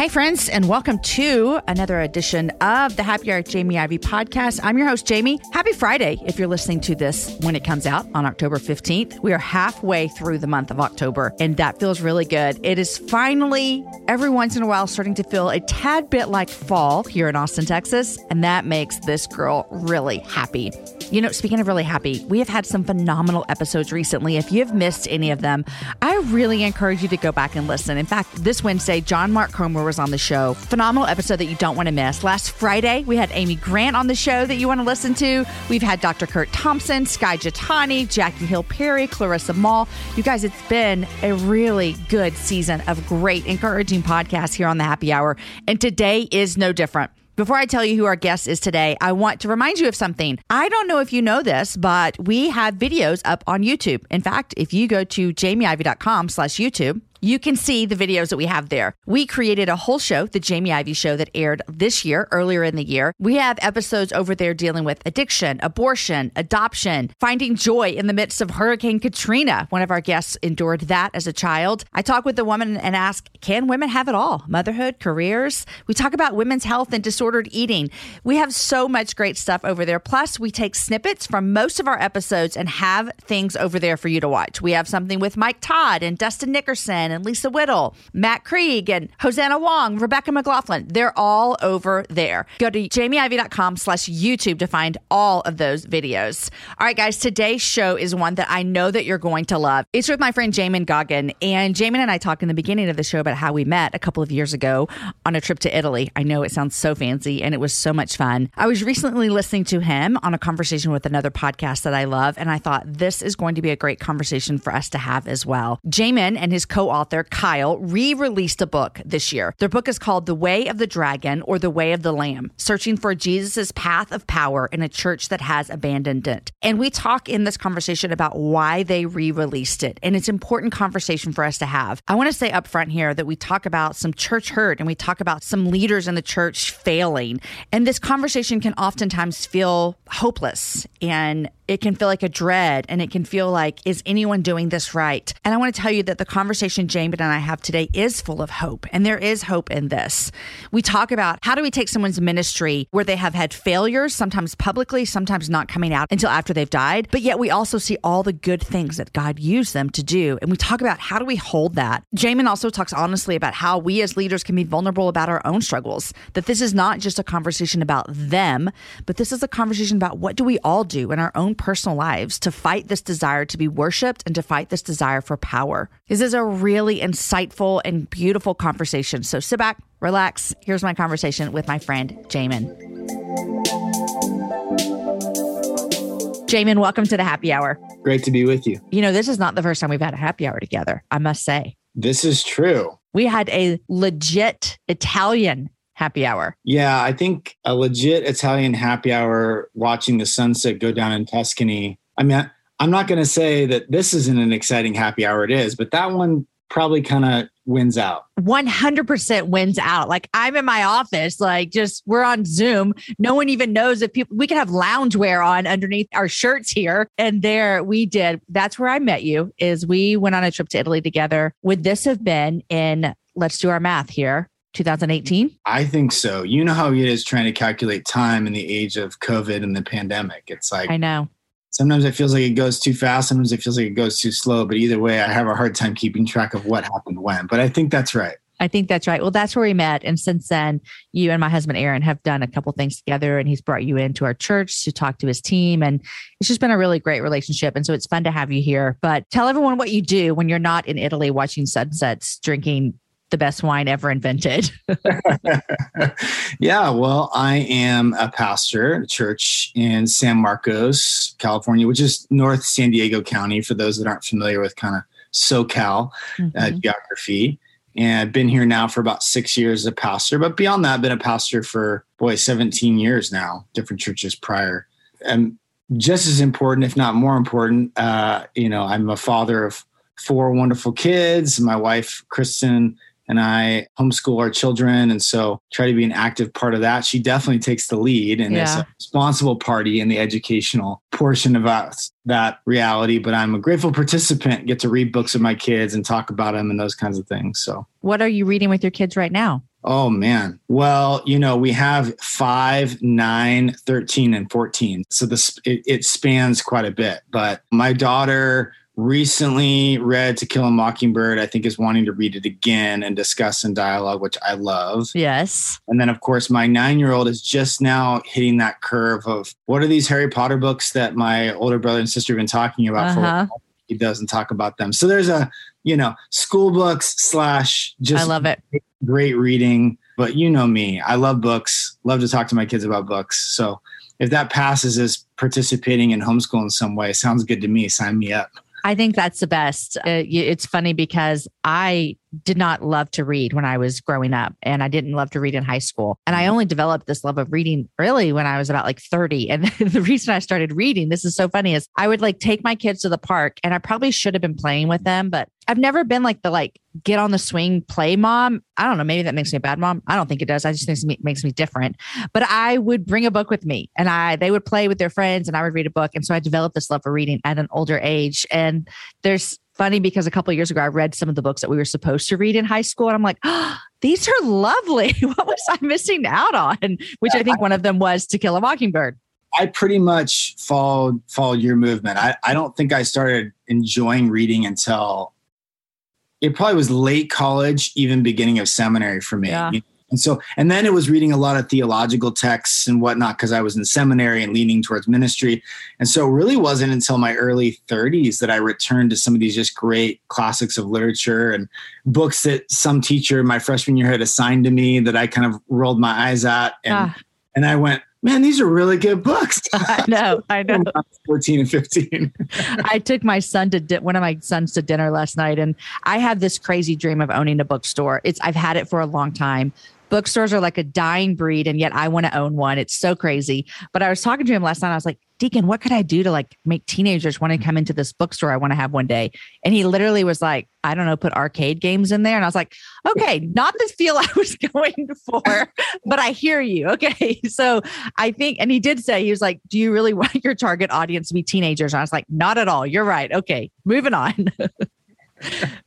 Hey, friends, and welcome to another edition of the Happy Hour Jamie Ivey podcast. I'm your host, Jamie. Happy Friday if you're listening to this when it comes out on October 15th. We are halfway through the month of October, and that feels really good. It is finally, every once in a while, starting to feel a tad bit like fall here in Austin, Texas, and that makes this girl really happy. You know, speaking of really happy, we have had some phenomenal episodes recently. If you have missed any of them, I really encourage you to go back and listen. In fact, this Wednesday, John Mark Comer was on the show. Phenomenal episode that you don't want to miss. Last Friday, we had Amy Grant on the show that you want to listen to. We've had Dr. Kurt Thompson, Skye Jethani, Jackie Hill Perry, Clarissa Moll. You guys, it's been a really good season of great, encouraging podcasts here on the Happy Hour. And today is no different. Before I tell you who our guest is today, I want to remind you of something. I don't know if you know this, but we have videos up on YouTube. In fact, if you go to jamieivey.com slash YouTube, you can see the videos that we have there. We created a whole show, the Jamie Ivey show that aired this year, earlier in the year. We have episodes over there dealing with addiction, abortion, adoption, finding joy in the midst of Hurricane Katrina. One of our guests endured that as a child. I talk with the woman and ask, can women have it all? Motherhood, careers. We talk about women's health and disordered eating. We have so much great stuff over there. Plus, we take snippets from most of our episodes and have things over there for you to watch. We have something with Mike Todd and Dustin Nickerson and Lisa Whittle, Matt Krieg and Hosanna Wong, Rebecca McLaughlin. They're all over there. Go to jamieivey.com slash YouTube to find all of those videos. All right, guys, today's show is one that I know that you're going to love. It's with my friend Jamin Goggin. And Jamin and I talked in the beginning of the show about how we met a couple of years ago on a trip to Italy. I know it sounds so fancy and it was so much fun. I was recently listening to him on a conversation with another podcast that I love. And I thought this is going to be a great conversation for us to have as well. Jamin and his co author, Kyle, re released a book this year. Their book is called The Way of the Dragon or The Way of the Lamb Searching for Jesus' Path of Power in a Church That Has Abandoned It. And we talk in this conversation about why they re released it. And it's important conversation for us to have. I want to say up front here that we talk about some church hurt and we talk about some leaders in the church failing. And this conversation can oftentimes feel hopeless and it can feel like a dread and it can feel like, is anyone doing this right? And I want to tell you that the conversation Jamin and I have today is full of hope, and there is hope in this. We talk about how do we take someone's ministry where they have had failures, sometimes publicly, sometimes not coming out until after they've died, but yet we also see all the good things that God used them to do. And we talk about how do we hold that. Jamin also talks honestly about how we as leaders can be vulnerable about our own struggles, that this is not just a conversation about them, but this is a conversation about what do we all do in our own personal lives to fight this desire to be worshiped and to fight this desire for power. This is a really insightful and beautiful conversation. So sit back, relax. Here's my conversation with my friend Jamin. Jamin, welcome to the happy hour. Great to be with you. You know, this is not the first time we've had a happy hour together, I must say. This is true. We had a legit Italian happy hour. Yeah, I think a legit Italian happy hour watching the sunset go down in Tuscany. I mean, I'm not going to say that this isn't an exciting happy hour. It is, but that one probably kind of wins out. 100% wins out. Like I'm in my office, like just we're on Zoom. No one even knows if people, we can have loungewear on underneath our shirts here. And there we did. That's where I met you is we went on a trip to Italy together. Would this have been in, let's do our math here, 2018? I think so. You know how it is trying to calculate time in the age of COVID and the pandemic. It's like I know. Sometimes it feels like it goes too fast. Sometimes it feels like it goes too slow. But either way, I have a hard time keeping track of what happened when. But I think that's right. I think that's right. Well, that's where we met. And since then, you and my husband, Aaron, have done a couple things together and he's brought you into our church to talk to his team. And it's just been a really great relationship. And so it's fun to have you here. But tell everyone what you do when you're not in Italy watching sunsets, drinking the best wine ever invented. yeah, well, I am a pastor at a church in San Marcos, California, which is North San Diego County for those that aren't familiar with kind of SoCal uh, mm-hmm. uh, geography. And I've been here now for about six years as a pastor. But beyond that, I've been a pastor for, boy, 17 years now, different churches prior. And just as important, if not more important, uh, you know, I'm a father of four wonderful kids. My wife, Kristen, and I homeschool our children. And so try to be an active part of that. She definitely takes the lead and yeah. is a responsible party in the educational portion of us, that reality. But I'm a grateful participant, get to read books with my kids and talk about them and those kinds of things. So, what are you reading with your kids right now? Oh man. Well, you know, we have five, nine, 13, and 14. So this it, it spans quite a bit. But my daughter recently read To Kill a Mockingbird, I think is wanting to read it again and discuss in dialogue, which I love. Yes. And then, of course, my nine year old is just now hitting that curve of what are these Harry Potter books that my older brother and sister have been talking about uh-huh. for he doesn't talk about them. So there's a, you know, school books slash just I love it. Great reading. But you know me. I love books, love to talk to my kids about books. So if that passes as participating in homeschool in some way, sounds good to me. Sign me up. I think that's the best. Uh, it's funny because I did not love to read when I was growing up, and I didn't love to read in high school. And I mm-hmm. only developed this love of reading really when I was about like 30. And the reason I started reading, this is so funny, is I would like take my kids to the park, and I probably should have been playing with them, but I've never been like the like get on the swing play mom. I don't know. Maybe that makes me a bad mom. I don't think it does. I just think it makes me different. But I would bring a book with me, and I they would play with their friends, and I would read a book. And so I developed this love for reading at an older age. And there's funny because a couple years ago I read some of the books that we were supposed to read in high school, and I'm like, oh, these are lovely. what was I missing out on? Which I think one of them was To Kill a Mockingbird. I pretty much followed followed your movement. I, I don't think I started enjoying reading until it probably was late college, even beginning of seminary for me. Yeah. And so, and then it was reading a lot of theological texts and whatnot because I was in seminary and leaning towards ministry. And so, it really wasn't until my early 30s that I returned to some of these just great classics of literature and books that some teacher my freshman year had assigned to me that I kind of rolled my eyes at. And, ah. and I went, man, these are really good books. I know, I know. 14 and 15. I took my son to di- one of my sons to dinner last night, and I have this crazy dream of owning a bookstore. It's I've had it for a long time bookstores are like a dying breed and yet I want to own one. It's so crazy. But I was talking to him last night. I was like, Deacon, what could I do to like make teenagers want to come into this bookstore I want to have one day? And he literally was like, I don't know, put arcade games in there. And I was like, okay, not the feel I was going for, but I hear you. Okay. So I think, and he did say, he was like, do you really want your target audience to be teenagers? And I was like, not at all. You're right. Okay. Moving on.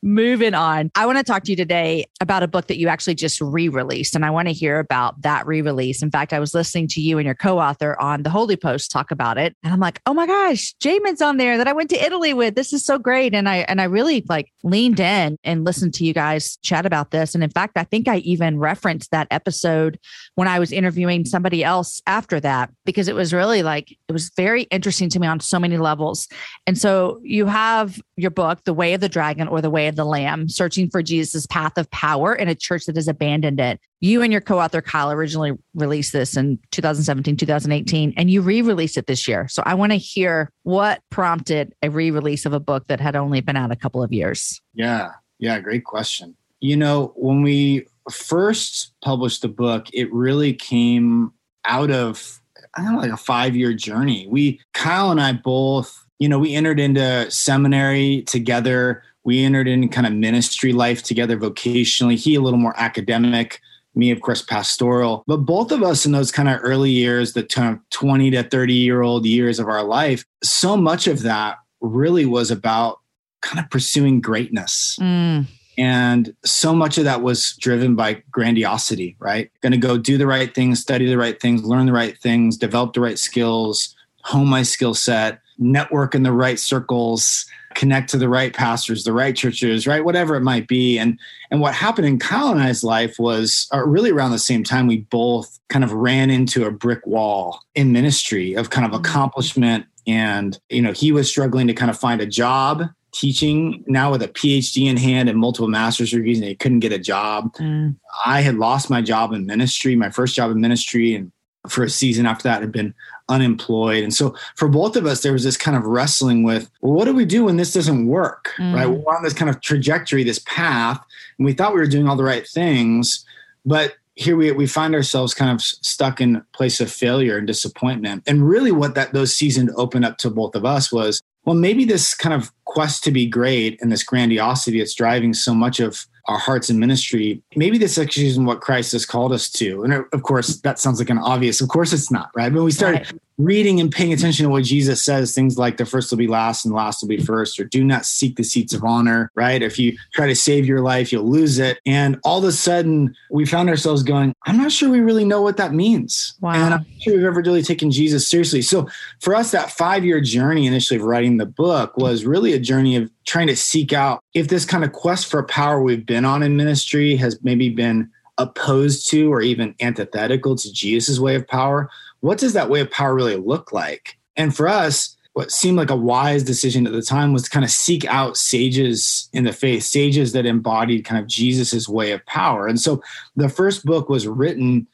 Moving on. I want to talk to you today about a book that you actually just re released, and I want to hear about that re release. In fact, I was listening to you and your co author on the Holy Post talk about it, and I'm like, oh my gosh, Jamin's on there that I went to Italy with. This is so great. And I, and I really like leaned in and listened to you guys chat about this. And in fact, I think I even referenced that episode when I was interviewing somebody else after that, because it was really like, it was very interesting to me on so many levels. And so you have your book, The Way of the Dragon or The Way of the Lamb, searching for Jesus' path of power in a church that has abandoned it. You and your co author, Kyle, originally released this in 2017, 2018, and you re released it this year. So I want to hear what prompted a re release of a book that had only been out a couple of years. Yeah. Yeah. Great question. You know, when we first published the book, it really came out of I don't know, like a five year journey. We, Kyle and I both you know, we entered into seminary together. We entered in kind of ministry life together vocationally. He a little more academic, me, of course, pastoral. But both of us in those kind of early years, the 20 to 30 year old years of our life, so much of that really was about kind of pursuing greatness. Mm. And so much of that was driven by grandiosity, right? Going to go do the right things, study the right things, learn the right things, develop the right skills, hone my skill set, network in the right circles, connect to the right pastors, the right churches, right, whatever it might be. And and what happened in Kyle and I's life was uh, really around the same time we both kind of ran into a brick wall in ministry of kind of mm-hmm. accomplishment. And you know, he was struggling to kind of find a job teaching now with a PhD in hand and multiple master's degrees, and he couldn't get a job. Mm. I had lost my job in ministry, my first job in ministry, and for a season after that had been unemployed. And so for both of us, there was this kind of wrestling with, well, what do we do when this doesn't work? Mm. Right. We're on this kind of trajectory, this path, and we thought we were doing all the right things. But here we, we find ourselves kind of stuck in place of failure and disappointment. And really what that those seasons opened up to both of us was, well, maybe this kind of quest to be great and this grandiosity that's driving so much of our hearts and ministry. Maybe this actually isn't what Christ has called us to. And of course, that sounds like an obvious. Of course, it's not, right? But we started right. Reading and paying attention to what Jesus says, things like the first will be last and the last will be first, or do not seek the seats of honor, right? If you try to save your life, you'll lose it. And all of a sudden, we found ourselves going, I'm not sure we really know what that means. Wow. And I'm not sure we've ever really taken Jesus seriously. So for us, that five year journey initially of writing the book was really a journey of trying to seek out if this kind of quest for power we've been on in ministry has maybe been opposed to or even antithetical to Jesus' way of power. What does that way of power really look like? And for us, what seemed like a wise decision at the time was to kind of seek out sages in the faith, sages that embodied kind of Jesus's way of power. And so the first book was written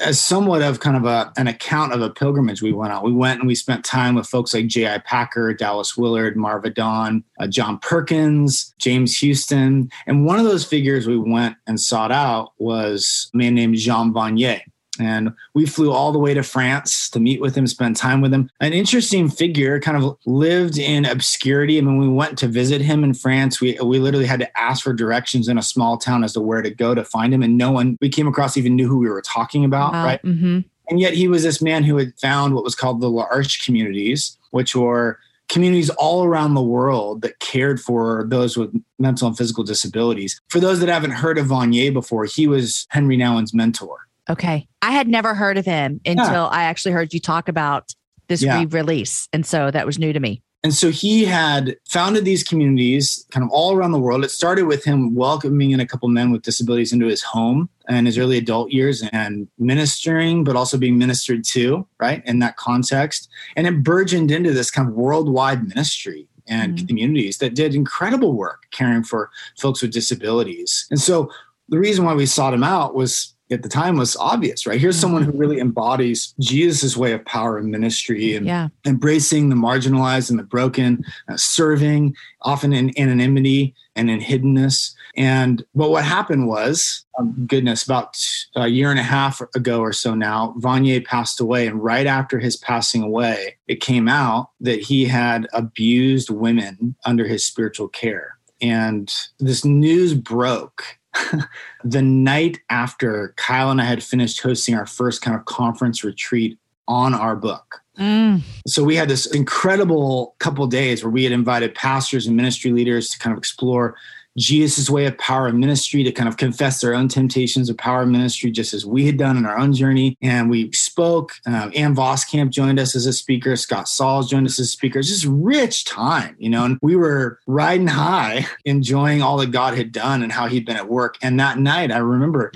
as somewhat of kind of a, an account of a pilgrimage we went on. We went and we spent time with folks like J.I. Packer, Dallas Willard, Marva Dawn, uh, John Perkins, James Houston. And one of those figures we went and sought out was a man named Jean Vanier. And we flew all the way to France to meet with him, spend time with him. An interesting figure, kind of lived in obscurity. And when we went to visit him in France, we, we literally had to ask for directions in a small town as to where to go to find him. And no one we came across even knew who we were talking about, wow. right? Mm-hmm. And yet he was this man who had found what was called the L'Arche communities, which were communities all around the world that cared for those with mental and physical disabilities. For those that haven't heard of Vanier before, he was Henri Nouwen's mentor. Okay. I had never heard of him until yeah. I actually heard you talk about this yeah. re-release. And so that was new to me. And so he had founded these communities kind of all around the world. It started with him welcoming in a couple men with disabilities into his home in his early adult years and ministering, but also being ministered to, right, in that context. And it burgeoned into this kind of worldwide ministry and mm-hmm. communities that did incredible work caring for folks with disabilities. And so the reason why we sought him out was at the time was obvious, right? Here's someone who really embodies Jesus' way of power and ministry and yeah. embracing the marginalized and the broken, uh, serving often in anonymity and in hiddenness. And but what happened was, um, goodness, about a year and a half ago or so now, Vanier passed away. And right after his passing away, it came out that he had abused women under his spiritual care. And this news broke the night after Kyle and I had finished hosting our first kind of conference retreat on our book. Mm. So we had this incredible couple days where we had invited pastors and ministry leaders to kind of explore Jesus' way of power and ministry to kind of confess their own temptations of power and ministry, just as we had done in our own journey. And we spoke. Uh, Ann Voskamp joined us as a speaker. Scott Sauls joined us as a speaker. It's just rich time, you know. And we were riding high, enjoying all that God had done and how He'd been at work. And that night, I remember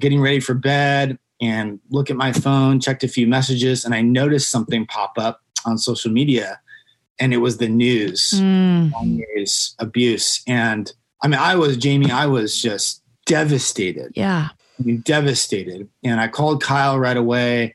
getting ready for bed and look at my phone, checked a few messages, and I noticed something pop up on social media. And it was the news mm. on abuse. And I mean, I was Jamie. I was just devastated. Yeah, I mean, devastated. And I called Kyle right away,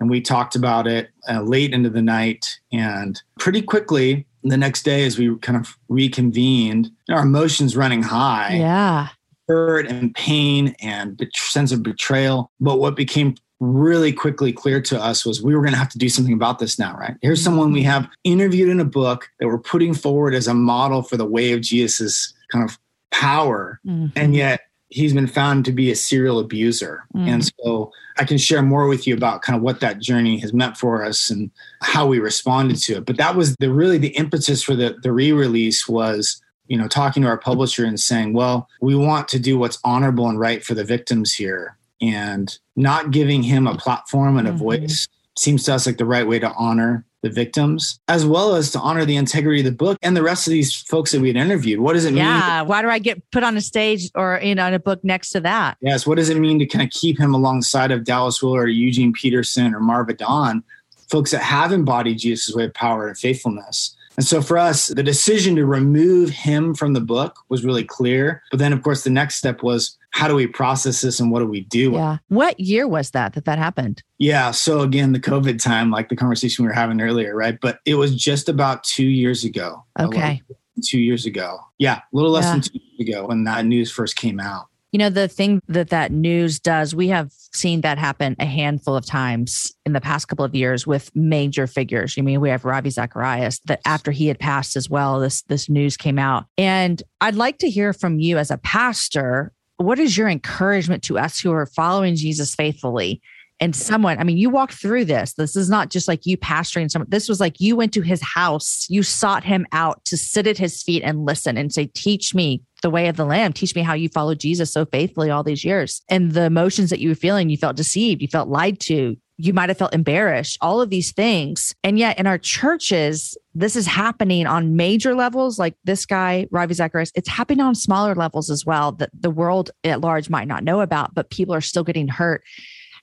and we talked about it uh, late into the night. And pretty quickly, the next day, as we kind of reconvened, our emotions running high. Yeah, hurt and pain and bet- sense of betrayal. But what became really quickly clear to us was we were going to have to do something about this now, right? Here's someone we have interviewed in a book that we're putting forward as a model for the way of Jesus kind of power. Mm-hmm. And yet he's been found to be a serial abuser. Mm-hmm. And so I can share more with you about kind of what that journey has meant for us and how we responded to it. But that was the really the impetus for the, the re-release was, you know, talking to our publisher and saying, well, we want to do what's honorable and right for the victims here. And not giving him a platform and a mm-hmm. voice seems to us like the right way to honor the victims, as well as to honor the integrity of the book and the rest of these folks that we had interviewed. What does it yeah, mean? Yeah. Why do I get put on a stage or you know in a book next to that? Yes. What does it mean to kind of keep him alongside of Dallas Willard or Eugene Peterson or Marva Dawn, folks that have embodied Jesus' way of power and faithfulness? And so for us, the decision to remove him from the book was really clear. But then, of course, the next step was how do we process this and what do we do? Yeah. What year was that that that happened? Yeah. So again, the COVID time, like the conversation we were having earlier, right? But it was just about two years ago. Okay. Two years ago. Yeah. A little less yeah. than two years ago when that news first came out. You know, the thing that that news does, we have seen that happen a handful of times in the past couple of years with major figures. I mean, we have Ravi Zacharias that after he had passed as well, this this news came out. And I'd like to hear from you as a pastor, what is your encouragement to us who are following Jesus faithfully? and someone i mean you walked through this. This is not just like you pastoring someone. This was like you went to his house. You sought him out to sit at his feet and listen and say teach me the way of the lamb. Teach me how you followed jesus so faithfully all these years. And the emotions that you were feeling you felt deceived. You felt lied to you might have felt embarrassed all of these things and yet in our churches this is happening on major levels like this guy ravi zacharias it's happening on smaller levels as well that the world at large might not know about but people are still getting hurt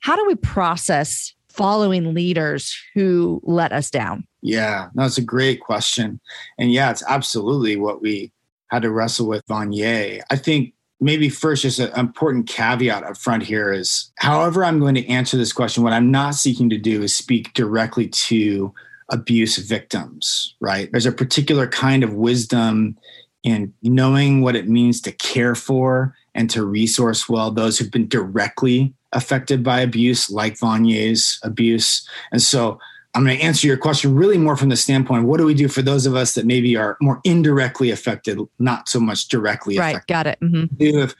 how do we process following leaders who let us down? Yeah, that's a great question. And yeah, it's absolutely what we had to wrestle with Vanier. I think maybe first, just an important caveat up front here is however I'm going to answer this question, what I'm not seeking to do is speak directly to abuse victims, right? There's a particular kind of wisdom in knowing what it means to care for and to resource well those who've been directly affected by abuse, like Vanier's abuse. And so I'm going to answer your question really more from the standpoint what do we do for those of us that maybe are more indirectly affected, not so much directly right, affected? Got it. Mm-hmm. If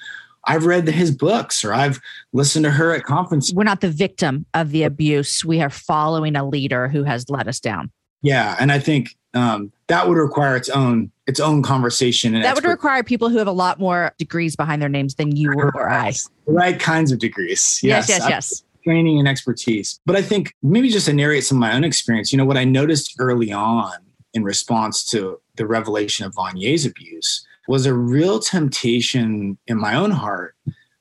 I've read his books or I've listened to her at conferences. We're not the victim of the abuse. We are following a leader who has let us down. Yeah. And I think um, that would require its own its own conversation. And that expert. would require people who have a lot more degrees behind their names than you or, or I. The right kinds of degrees. Yes, yes, yes. yes. Training and expertise. But I think maybe just to narrate some of my own experience, you know, what I noticed early on in response to the revelation of Vanier's abuse was a real temptation in my own heart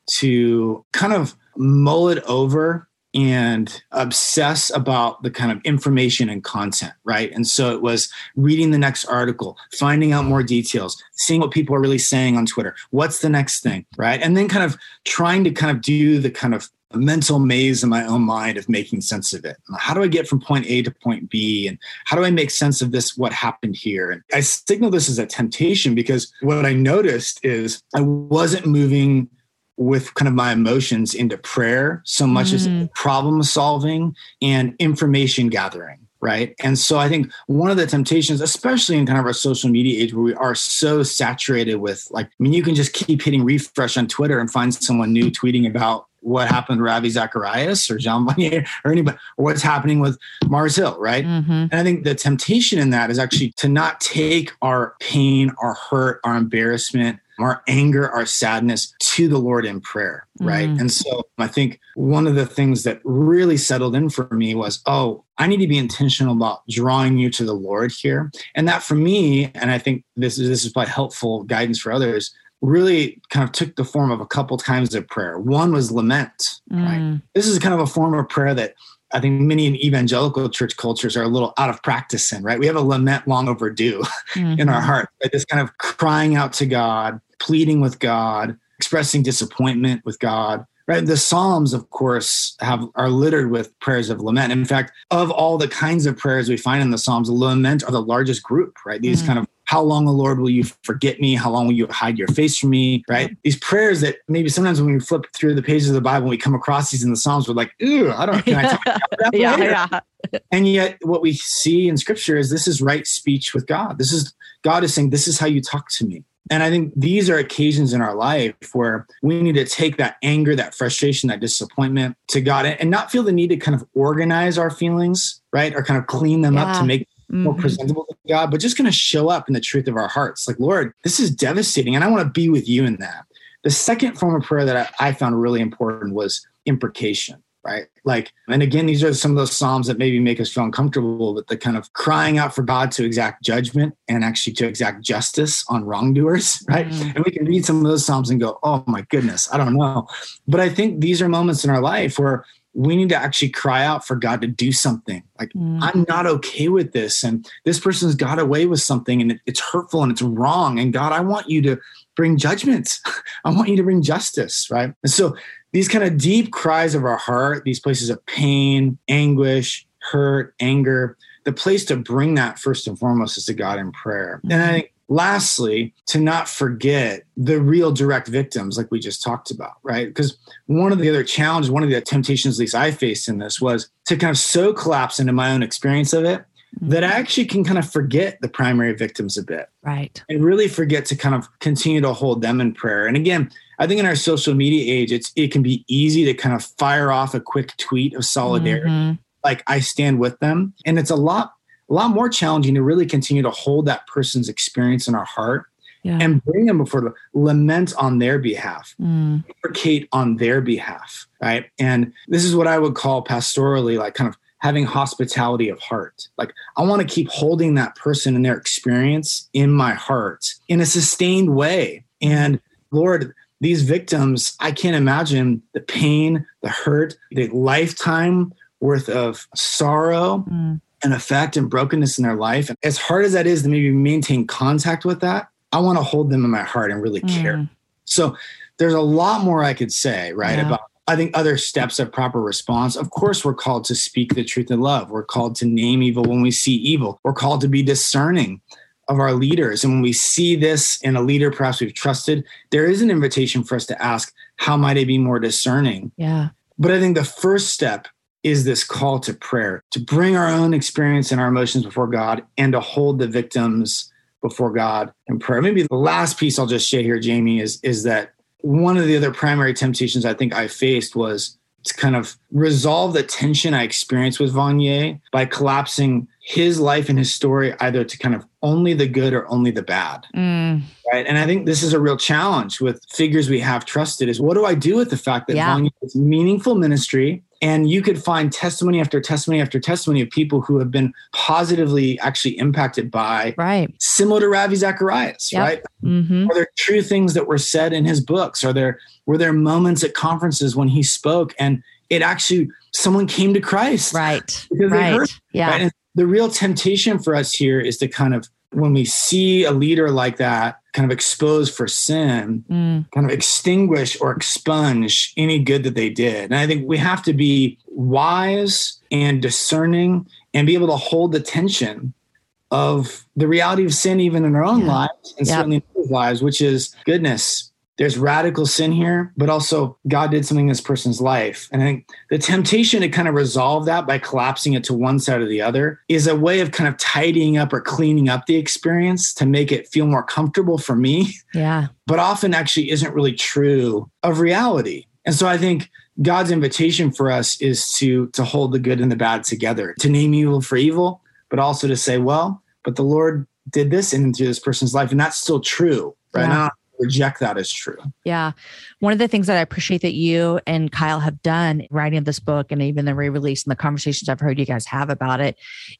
to kind of mull it over and obsess about the kind of information and content, right? And so it was reading the next article, finding out more details, seeing what people are really saying on Twitter. What's the next thing, right? And then kind of trying to kind of do the kind of mental maze in my own mind of making sense of it. How do I get from point A to point B? And how do I make sense of this, what happened here? And I signal this as a temptation because what I noticed is I wasn't moving with kind of my emotions into prayer so much mm. as problem solving and information gathering right and so i think one of the temptations especially in kind of our social media age where we are so saturated with like i mean you can just keep hitting refresh on twitter and find someone new tweeting about what happened to Ravi Zacharias or Jean Vanier or anybody, or what's happening with Mars Hill, right? Mm-hmm. And I think the temptation in that is actually to not take our pain, our hurt, our embarrassment, our anger, our sadness to the Lord in prayer, right? Mm. And so I think one of the things that really settled in for me was, oh, I need to be intentional about drawing you to the Lord here. And that for me, and I think this is this is probably helpful guidance for others, really kind of took the form of a couple times of prayer. One was lament, mm. right? This is kind of a form of prayer that I think many in evangelical church cultures are a little out of practice in, right? We have a lament long overdue mm-hmm. in our mm-hmm. heart, right? this kind of crying out to God, pleading with God, expressing disappointment with God. Right. The Psalms, of course, have are littered with prayers of lament. In fact, of all the kinds of prayers we find in the Psalms, lament are the largest group, right? These mm. kind of how long, O Lord, will you forget me? How long will you hide your face from me? Right? These prayers that maybe sometimes when we flip through the pages of the Bible, we come across these in the Psalms, we're like, ooh, I don't can I talk about that yeah, yeah. And yet what we see in scripture is this is right speech with God. This is God is saying, This is how you talk to me. And I think these are occasions in our life where we need to take that anger, that frustration, that disappointment to God and not feel the need to kind of organize our feelings, right? Or kind of clean them yeah. up to make mm-hmm. more presentable to God, but just going to show up in the truth of our hearts. Like, Lord, this is devastating. And I want to be with you in that. The second form of prayer that I, I found really important was imprecation right? Like, and again, these are some of those Psalms that maybe make us feel uncomfortable, but the kind of crying out for God to exact judgment and actually to exact justice on wrongdoers, right? Mm. And we can read some of those Psalms and go, oh my goodness, I don't know. But I think these are moments in our life where we need to actually cry out for God to do something. Like, mm. I'm not okay with this. And this person's got away with something and it, it's hurtful and it's wrong. And God, I want you to bring judgment. I want you to bring justice, right? And so these kind of deep cries of our heart, these places of pain, anguish, hurt, anger, the place to bring that first and foremost is to God in prayer. Mm-hmm. And I think lastly, to not forget the real direct victims, like we just talked about, right? Because one of the other challenges, one of the temptations, at least I faced in this, was to kind of so collapse into my own experience of it that I actually can kind of forget the primary victims a bit. Right. And really forget to kind of continue to hold them in prayer. And again, I think in our social media age, it's it can be easy to kind of fire off a quick tweet of solidarity. Mm-hmm. Like I stand with them. And it's a lot a lot more challenging to really continue to hold that person's experience in our heart yeah. and bring them before the lament on their behalf, mm. on their behalf, right? And this is what I would call pastorally, like kind of having hospitality of heart. Like I want to keep holding that person and their experience in my heart in a sustained way. And Lord, these victims, I can't imagine the pain, the hurt, the lifetime worth of sorrow. Mm an effect and brokenness in their life. And as hard as that is to maybe maintain contact with that, I want to hold them in my heart and really mm. care. So there's a lot more I could say, right? Yeah. About I think other steps of proper response. Of course, we're called to speak the truth in love. We're called to name evil when we see evil. We're called to be discerning of our leaders. And when we see this in a leader, perhaps we've trusted, there is an invitation for us to ask, how might I be more discerning? Yeah. But I think the first step is this call to prayer, to bring our own experience and our emotions before God and to hold the victims before God in prayer. Maybe the last piece I'll just share here, Jamie, is, is that one of the other primary temptations I think I faced was to kind of resolve the tension I experienced with Vanier by collapsing his life and his story either to kind of only the good or only the bad. Mm. Right. And I think this is a real challenge with figures we have trusted is what do I do with the fact that yeah. Vanier is meaningful ministry and you could find testimony after testimony after testimony of people who have been positively actually impacted by right similar to Ravi Zacharias, yep. right? Mm-hmm. Are there true things that were said in his books? Are there were there moments at conferences when he spoke and it actually someone came to Christ, right? Because right. they heard, yeah. Right? the real temptation for us here is to kind of when we see a leader like that kind of expose for sin, mm. kind of extinguish or expunge any good that they did. And I think we have to be wise and discerning and be able to hold the tension of the reality of sin even in our own yeah. lives and certainly in lives, which is goodness there's radical sin here, but also God did something in this person's life. And I think the temptation to kind of resolve that by collapsing it to one side or the other is a way of kind of tidying up or cleaning up the experience to make it feel more comfortable for me. Yeah. But often actually isn't really true of reality. And so I think God's invitation for us is to to hold the good and the bad together, to name evil for evil, but also to say, well, but the Lord did this in through this person's life, and that's still true, right? Yeah reject that as true. Yeah. One of the things that I appreciate that you and Kyle have done writing this book and even the re-release and the conversations I've heard you guys have about it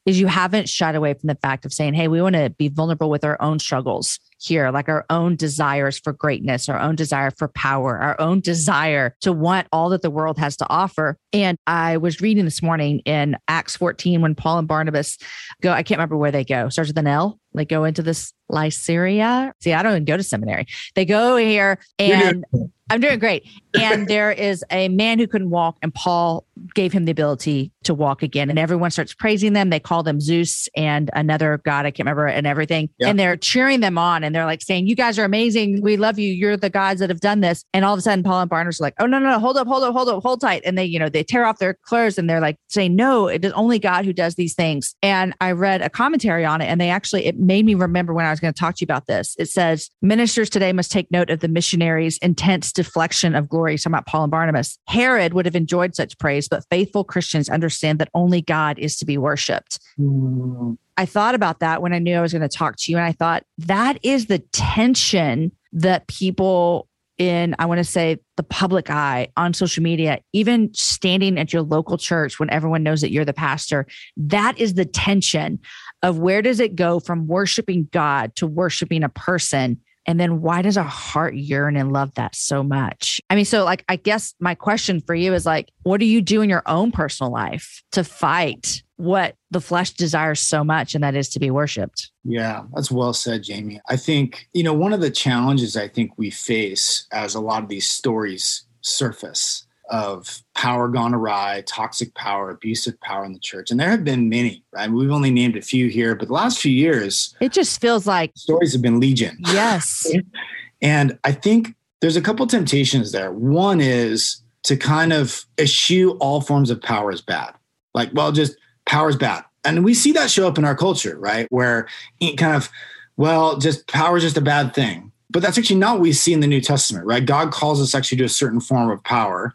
is you haven't shied away from the fact of saying, hey, we want to be vulnerable with our own struggles here, like our own desires for greatness, our own desire for power, our own desire to want all that the world has to offer. And I was reading this morning in Acts 14 when Paul and Barnabas go, I can't remember where they go, starts with an L. They go into this Lycaria. See, I don't even go to seminary. They go here and I'm doing great. And there is a man who couldn't walk, and Paul gave him the ability to walk again. And everyone starts praising them. They call them Zeus and another god, I can't remember, and everything. Yeah. And they're cheering them on and they're like saying, You guys are amazing. We love you. You're the gods that have done this. And all of a sudden, Paul and Barnabas are like, Oh, no, no, no, hold up, hold up, hold up, hold tight. And they, you know, they tear off their clothes and they're like saying, No, it is only God who does these things. And I read a commentary on it, and they actually, it made me remember when I was going to talk to you about this. It says, Ministers today must take note of the missionaries' intense deflection of glory. Talking about Paul and Barnabas. Herod would have enjoyed such praise, but faithful Christians understand that only God is to be worshiped. Mm. I thought about that when I knew I was going to talk to you. And I thought that is the tension that people in, I want to say, the public eye on social media, even standing at your local church when everyone knows that you're the pastor, that is the tension of where does it go from worshiping God to worshiping a person and then why does our heart yearn and love that so much? I mean, so like, I guess my question for you is like, what do you do in your own personal life to fight what the flesh desires so much, and that is to be worshiped? Yeah, that's well said, Jamie. I think, you know, one of the challenges I think we face as a lot of these stories surface of power gone awry, toxic power, abusive power in the church. And there have been many, right? We've only named a few here, but the last few years, it just feels like stories have been legion. Yes. and I think there's a couple temptations there. One is to kind of eschew all forms of power as bad. Like, well, just power is bad. And we see that show up in our culture, right? Where kind of, well, just power is just a bad thing. But that's actually not what we see in the New Testament, right? God calls us actually to a certain form of power.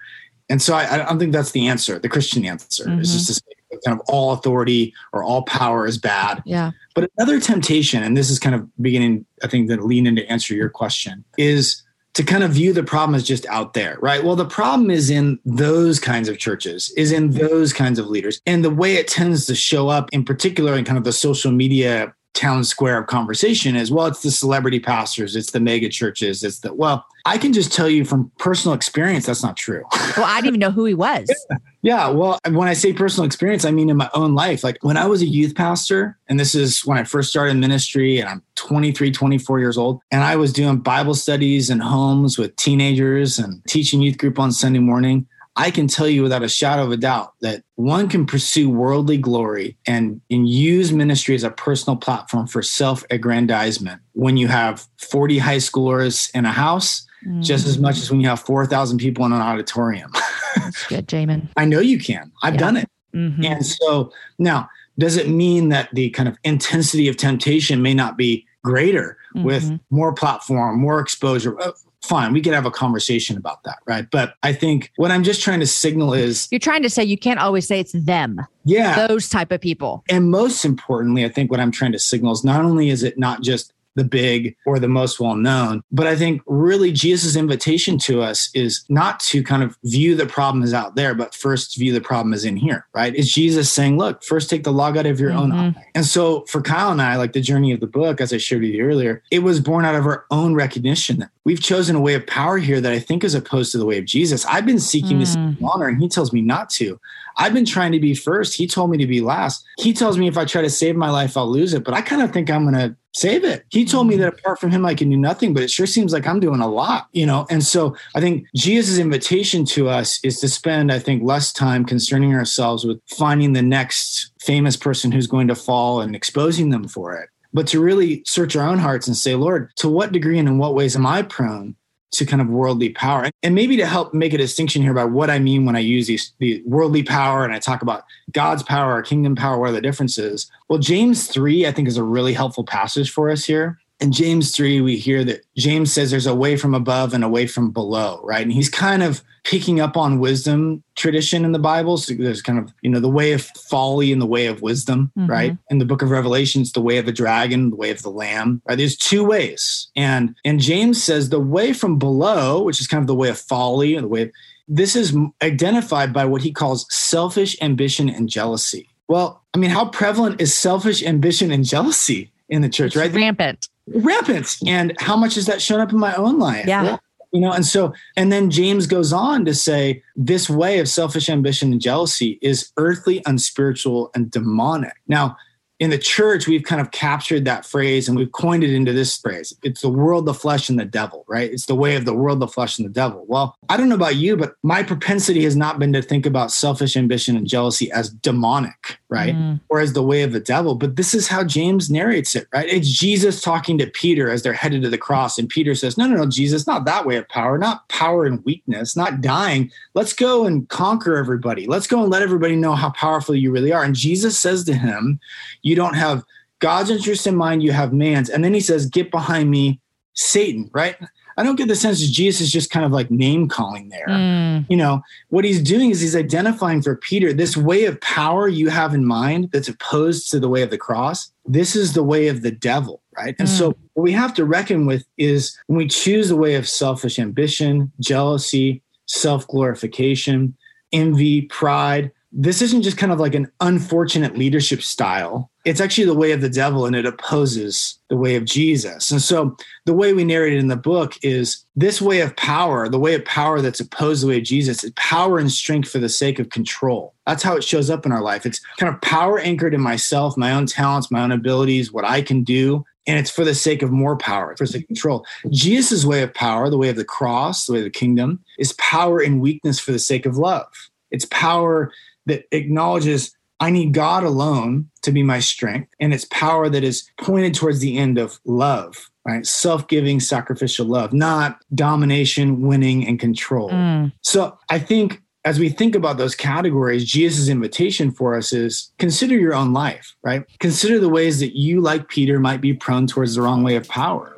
And so I, I don't think that's the answer. The Christian answer mm-hmm. is just to say kind of all authority or all power is bad. Yeah. But another temptation, and this is kind of beginning, I think, to lean in to answer your question, is to kind of view the problem as just out there, right? Well, the problem is in those kinds of churches, is in those kinds of leaders. And the way it tends to show up, in particular, in kind of the social media town square of conversation is well, it's the celebrity pastors, it's the mega churches, it's the well, I can just tell you from personal experience that's not true. well, I didn't even know who he was. yeah. yeah. Well, when I say personal experience, I mean in my own life. Like when I was a youth pastor, and this is when I first started ministry, and I'm 23, 24 years old, and I was doing Bible studies in homes with teenagers and teaching youth group on Sunday morning. I can tell you without a shadow of a doubt that one can pursue worldly glory and, and use ministry as a personal platform for self aggrandizement when you have 40 high schoolers in a house, mm-hmm. just as much as when you have 4,000 people in an auditorium. That's good, Jamin. I know you can. I've yeah. done it. Mm-hmm. And so now, does it mean that the kind of intensity of temptation may not be greater mm-hmm. with more platform, more exposure? Fine, we could have a conversation about that, right? But I think what I'm just trying to signal is you're trying to say you can't always say it's them. Yeah. Those type of people. And most importantly, I think what I'm trying to signal is not only is it not just the big or the most well known. But I think really Jesus' invitation to us is not to kind of view the problem as out there, but first view the problem as in here, right? Is Jesus saying, look, first take the log out of your mm-hmm. own eye. And so for Kyle and I, like the journey of the book, as I shared with you earlier, it was born out of our own recognition that we've chosen a way of power here that I think is opposed to the way of Jesus. I've been seeking mm. this honor and he tells me not to. I've been trying to be first. He told me to be last. He tells me if I try to save my life, I'll lose it. But I kind of think I'm going to save it. He told me mm-hmm. that apart from him, I can do nothing, but it sure seems like I'm doing a lot, you know? And so I think Jesus' invitation to us is to spend, I think, less time concerning ourselves with finding the next famous person who's going to fall and exposing them for it, but to really search our own hearts and say, Lord, to what degree and in what ways am I prone to kind of worldly power. And maybe to help make a distinction here about what I mean when I use these the worldly power and I talk about God's power or kingdom power, what are the differences? Well, James 3, I think, is a really helpful passage for us here in James 3, we hear that James says there's a way from above and a way from below, right? And he's kind of picking up on wisdom tradition in the Bible. So there's kind of, you know, the way of folly and the way of wisdom, mm-hmm. right? In the book of Revelation, it's the way of the dragon, the way of the lamb, right? There's two ways. And and James says the way from below, which is kind of the way of folly and the way of, this is identified by what he calls selfish ambition and jealousy. Well, I mean, how prevalent is selfish ambition and jealousy in the church, it's right? Rampant rampant. And how much has that shown up in my own life? Yeah. Well, you know, and so, and then James goes on to say this way of selfish ambition and jealousy is earthly, unspiritual, and demonic. Now, in the church, we've kind of captured that phrase and we've coined it into this phrase. It's the world, the flesh, and the devil, right? It's the way of the world, the flesh, and the devil. Well, I don't know about you, but my propensity has not been to think about selfish ambition and jealousy as demonic, right? Mm. Or as the way of the devil. But this is how James narrates it, right? It's Jesus talking to Peter as they're headed to the cross. And Peter says, No, no, no, Jesus, not that way of power, not power and weakness, not dying. Let's go and conquer everybody. Let's go and let everybody know how powerful you really are. And Jesus says to him, You you don't have God's interest in mind, you have man's. And then he says, Get behind me, Satan, right? I don't get the sense that Jesus is just kind of like name calling there. Mm. You know, what he's doing is he's identifying for Peter this way of power you have in mind that's opposed to the way of the cross. This is the way of the devil, right? And mm. so what we have to reckon with is when we choose the way of selfish ambition, jealousy, self glorification, envy, pride, this isn't just kind of like an unfortunate leadership style. It's actually the way of the devil and it opposes the way of Jesus. And so the way we narrate it in the book is this way of power, the way of power that's opposed the way of Jesus, is power and strength for the sake of control. That's how it shows up in our life. It's kind of power anchored in myself, my own talents, my own abilities, what I can do and it's for the sake of more power, for the sake of control. Jesus' way of power, the way of the cross, the way of the kingdom, is power in weakness for the sake of love. It's power that acknowledges I need God alone to be my strength. And it's power that is pointed towards the end of love, right? Self giving, sacrificial love, not domination, winning, and control. Mm. So I think as we think about those categories, Jesus' invitation for us is consider your own life, right? Consider the ways that you, like Peter, might be prone towards the wrong way of power.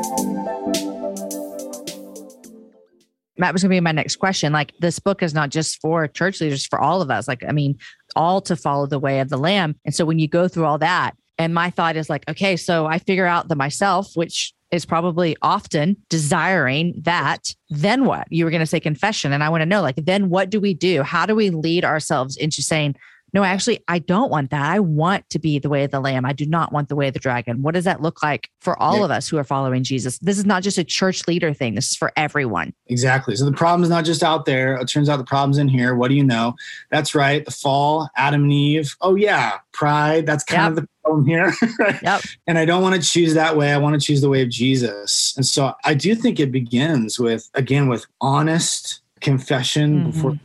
That was going to be my next question. Like, this book is not just for church leaders, for all of us. Like, I mean, all to follow the way of the Lamb. And so when you go through all that, and my thought is like, okay, so I figure out the myself, which is probably often desiring that. Then what? You were going to say confession. And I want to know, like, then what do we do? How do we lead ourselves into saying, no, actually, I don't want that. I want to be the way of the lamb. I do not want the way of the dragon. What does that look like for all yeah. of us who are following Jesus? This is not just a church leader thing. This is for everyone. Exactly. So the problem is not just out there. It turns out the problem's in here. What do you know? That's right. The fall, Adam and Eve. Oh, yeah. Pride. That's kind yep. of the problem here. yep. And I don't want to choose that way. I want to choose the way of Jesus. And so I do think it begins with, again, with honest confession mm-hmm. before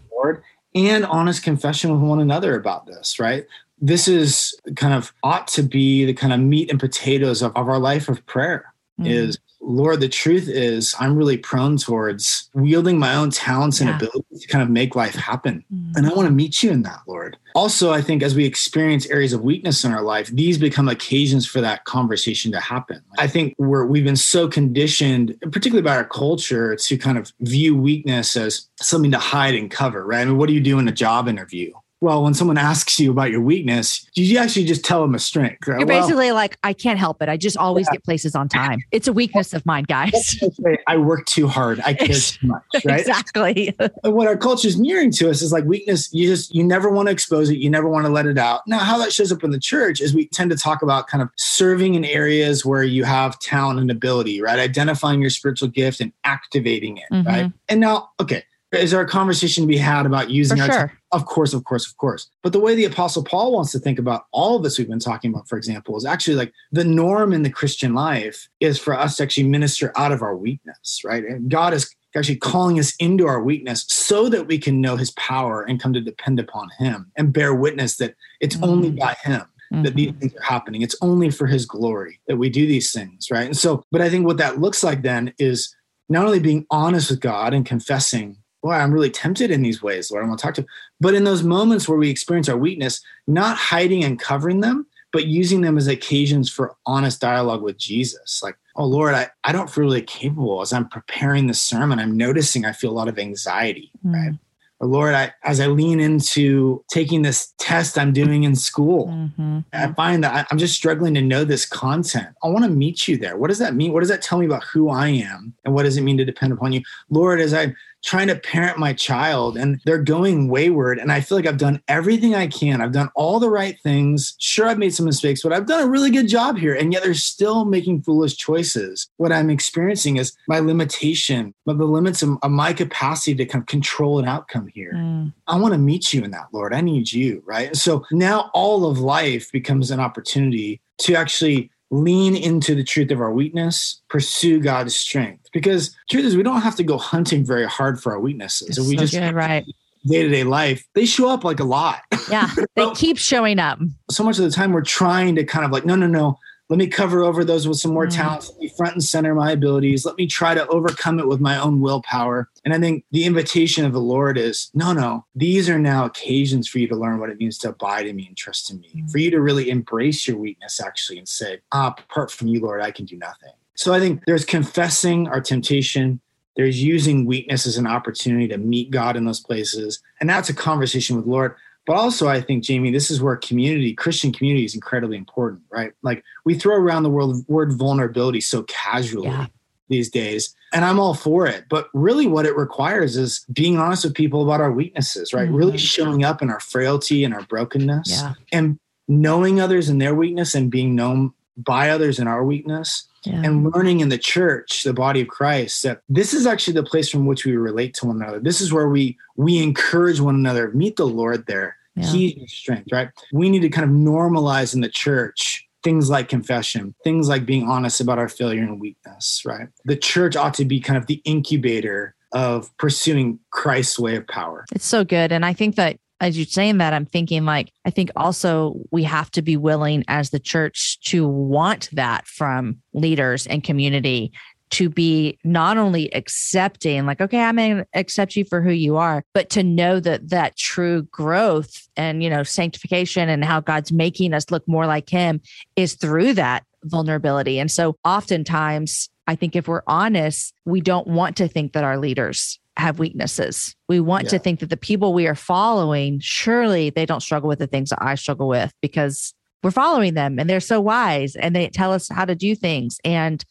and honest confession with one another about this, right? This is kind of ought to be the kind of meat and potatoes of, of our life of prayer mm-hmm. is Lord, the truth is, I'm really prone towards wielding my own talents and yeah. abilities to kind of make life happen. Mm-hmm. And I want to meet you in that, Lord. Also, I think as we experience areas of weakness in our life, these become occasions for that conversation to happen. I think we're, we've been so conditioned, particularly by our culture, to kind of view weakness as something to hide and cover, right? I mean, what do you do in a job interview? Well, when someone asks you about your weakness, did you actually just tell them a strength. Right? You're well, basically like, I can't help it. I just always yeah. get places on time. It's a weakness of mine, guys. I work too hard. I care too much. Right? exactly. what our culture is mirroring to us is like weakness. You just you never want to expose it. You never want to let it out. Now, how that shows up in the church is we tend to talk about kind of serving in areas where you have talent and ability, right? Identifying your spiritual gift and activating it, mm-hmm. right? And now, okay is there a conversation to be had about using For our sure. Of course, of course, of course. But the way the Apostle Paul wants to think about all of this we've been talking about, for example, is actually like the norm in the Christian life is for us to actually minister out of our weakness, right? And God is actually calling us into our weakness so that we can know his power and come to depend upon him and bear witness that it's mm-hmm. only by him mm-hmm. that these things are happening. It's only for his glory that we do these things, right? And so, but I think what that looks like then is not only being honest with God and confessing boy, I'm really tempted in these ways, Lord. I want to talk to. But in those moments where we experience our weakness, not hiding and covering them, but using them as occasions for honest dialogue with Jesus. Like, oh Lord, I, I don't feel really capable as I'm preparing the sermon. I'm noticing I feel a lot of anxiety, mm. right? Or Lord, I, as I lean into taking this test I'm doing in school, mm-hmm. I find that I, I'm just struggling to know this content. I want to meet you there. What does that mean? What does that tell me about who I am? And what does it mean to depend upon you? Lord, as I trying to parent my child and they're going wayward. And I feel like I've done everything I can. I've done all the right things. Sure, I've made some mistakes, but I've done a really good job here. And yet they're still making foolish choices. What I'm experiencing is my limitation, but the limits of, of my capacity to kind of control an outcome here. Mm. I want to meet you in that, Lord. I need you, right? So now all of life becomes an opportunity to actually lean into the truth of our weakness, pursue God's strength. Because truth is, we don't have to go hunting very hard for our weaknesses. We so just good, right day to day life, they show up like a lot. Yeah, they keep showing up. So much of the time, we're trying to kind of like, no, no, no, let me cover over those with some more mm. talent. Let me front and center my abilities. Let me try to overcome it with my own willpower. And I think the invitation of the Lord is no, no, these are now occasions for you to learn what it means to abide in me and trust in me, mm. for you to really embrace your weakness actually and say, ah, apart from you, Lord, I can do nothing. So I think there's confessing our temptation. There's using weakness as an opportunity to meet God in those places. And that's a conversation with Lord. But also, I think, Jamie, this is where community, Christian community is incredibly important, right? Like we throw around the word, word vulnerability so casually yeah. these days. And I'm all for it. But really, what it requires is being honest with people about our weaknesses, right? Mm-hmm. Really showing up in our frailty and our brokenness yeah. and knowing others in their weakness and being known by others in our weakness. Yeah. and learning in the church the body of christ that this is actually the place from which we relate to one another this is where we we encourage one another meet the lord there yeah. He's your strength, right? We need to kind of normalize in the church things like confession, things like being honest about our failure and weakness, right? The church ought to be kind of the incubator of pursuing Christ's way of power. It's so good. And I think that as you're saying that, I'm thinking like, I think also we have to be willing as the church to want that from leaders and community to be not only accepting like okay i'm going to accept you for who you are but to know that that true growth and you know sanctification and how god's making us look more like him is through that vulnerability and so oftentimes i think if we're honest we don't want to think that our leaders have weaknesses. We want yeah. to think that the people we are following, surely they don't struggle with the things that I struggle with because we're following them and they're so wise and they tell us how to do things. And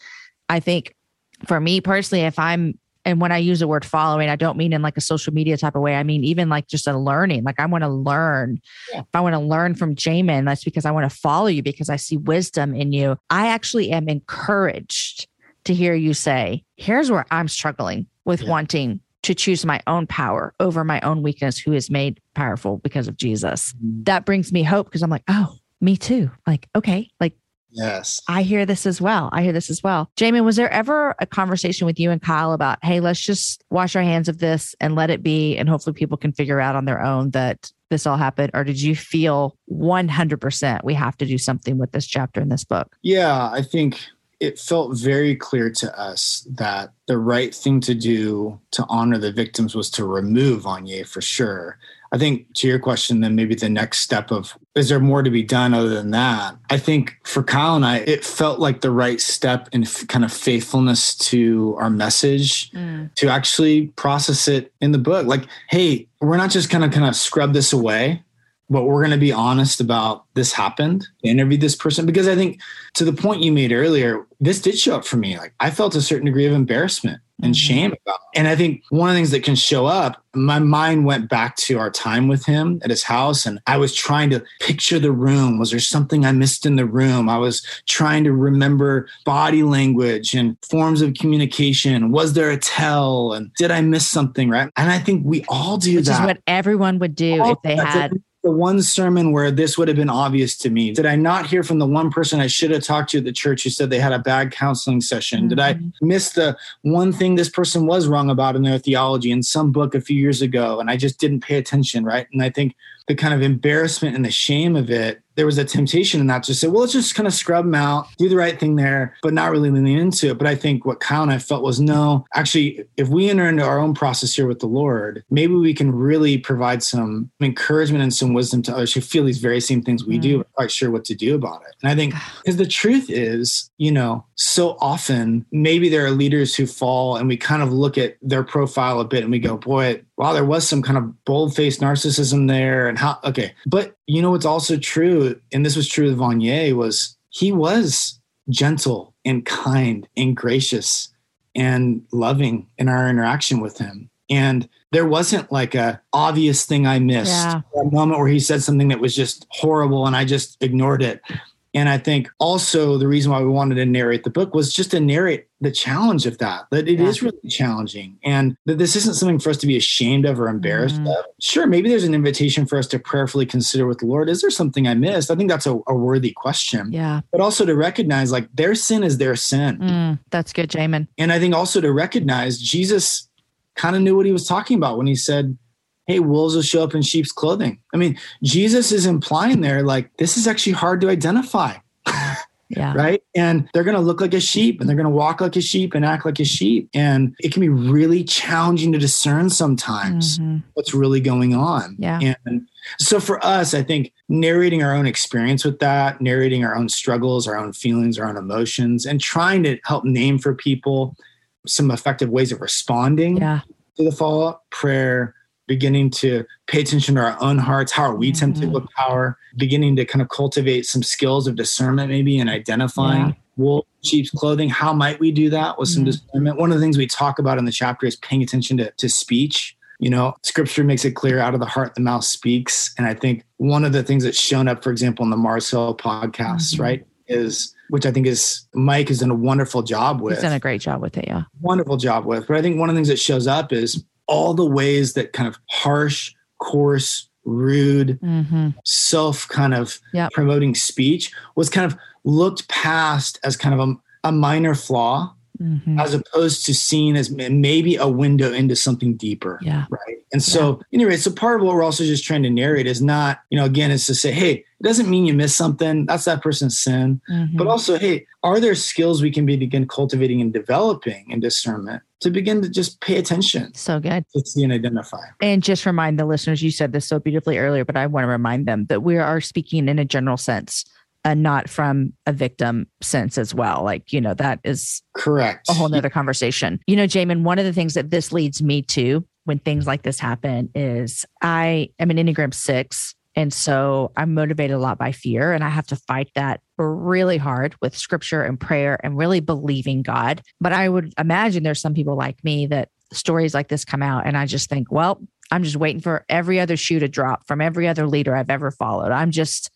I think for me personally, if I'm and when I use the word following, I don't mean in like a social media type of way. I mean, even like just a learning. Like I want to learn. Yeah. If I want to learn from Jamin, that's because I want to follow you because I see wisdom in you. I actually am encouraged to hear you say, here's where I'm struggling with yeah. wanting to choose my own power over my own weakness, who is made powerful because of Jesus. Mm-hmm. That brings me hope because I'm like, oh, me too. Like, okay, like Yes. I hear this as well. I hear this as well. Jamin, was there ever a conversation with you and Kyle about, hey, let's just wash our hands of this and let it be, and hopefully people can figure out on their own that this all happened? Or did you feel 100% we have to do something with this chapter in this book? Yeah, I think it felt very clear to us that the right thing to do to honor the victims was to remove Vanier for sure. I think to your question, then maybe the next step of is there more to be done other than that? I think for Kyle and I, it felt like the right step in f- kind of faithfulness to our message mm. to actually process it in the book. Like, hey, we're not just gonna kind of scrub this away but we're going to be honest about this happened interview this person because i think to the point you made earlier this did show up for me like i felt a certain degree of embarrassment and mm-hmm. shame about. And i think one of the things that can show up my mind went back to our time with him at his house and i was trying to picture the room. Was there something i missed in the room? I was trying to remember body language and forms of communication. Was there a tell? And did i miss something right? And i think we all do Which that. is what everyone would do all if they had the one sermon where this would have been obvious to me? Did I not hear from the one person I should have talked to at the church who said they had a bad counseling session? Mm-hmm. Did I mm-hmm. miss the one thing this person was wrong about in their theology in some book a few years ago and I just didn't pay attention, right? And I think the kind of embarrassment and the shame of it there was a temptation in that to say, well, let's just kind of scrub them out, do the right thing there, but not really leaning into it. But I think what Kyle and I felt was no, actually, if we enter into our own process here with the Lord, maybe we can really provide some encouragement and some wisdom to others who feel these very same things we mm. do, quite sure what to do about it. And I think because the truth is, you know, so often maybe there are leaders who fall and we kind of look at their profile a bit and we go, boy, wow, there was some kind of bold faced narcissism there. And how, okay. But you know, what's also true, and this was true of Vanier, was he was gentle and kind and gracious and loving in our interaction with him. And there wasn't like a obvious thing I missed, yeah. a moment where he said something that was just horrible and I just ignored it. And I think also the reason why we wanted to narrate the book was just to narrate the challenge of that, that it yeah. is really challenging and that this isn't something for us to be ashamed of or embarrassed mm. of. Sure, maybe there's an invitation for us to prayerfully consider with the Lord, is there something I missed? I think that's a, a worthy question. Yeah. But also to recognize like their sin is their sin. Mm, that's good, Jamin. And I think also to recognize Jesus kind of knew what he was talking about when he said, hey, wolves will show up in sheep's clothing. I mean, Jesus is implying there, like, this is actually hard to identify. Yeah. Right. And they're going to look like a sheep and they're going to walk like a sheep and act like a sheep. And it can be really challenging to discern sometimes mm-hmm. what's really going on. Yeah. And so for us, I think narrating our own experience with that, narrating our own struggles, our own feelings, our own emotions, and trying to help name for people some effective ways of responding yeah. to the fall, prayer, beginning to pay attention to our own hearts. How are we mm-hmm. tempted with power? Beginning to kind of cultivate some skills of discernment, maybe in identifying yeah. wool, sheep's clothing. How might we do that with mm-hmm. some discernment? One of the things we talk about in the chapter is paying attention to, to speech. You know, scripture makes it clear out of the heart, the mouth speaks. And I think one of the things that's shown up, for example, in the Mars Hill podcast, mm-hmm. right, is which I think is Mike has done a wonderful job with. He's done a great job with it, yeah. Wonderful job with. But I think one of the things that shows up is all the ways that kind of harsh, coarse, rude, mm-hmm. self kind of yep. promoting speech was kind of looked past as kind of a, a minor flaw mm-hmm. as opposed to seen as maybe a window into something deeper. Yeah. Right. And so, yeah. anyway, so part of what we're also just trying to narrate is not, you know, again, is to say, hey, it doesn't mean you miss something. That's that person's sin. Mm-hmm. But also, hey, are there skills we can be begin cultivating and developing in discernment to begin to just pay attention? So good. To see and identify. And just remind the listeners, you said this so beautifully earlier, but I want to remind them that we are speaking in a general sense and not from a victim sense as well. Like, you know, that is correct. A whole nother conversation. You know, Jamin, one of the things that this leads me to when things like this happen is I am an Enneagram six. And so I'm motivated a lot by fear, and I have to fight that really hard with scripture and prayer and really believing God. But I would imagine there's some people like me that stories like this come out, and I just think, well, I'm just waiting for every other shoe to drop from every other leader I've ever followed. I'm just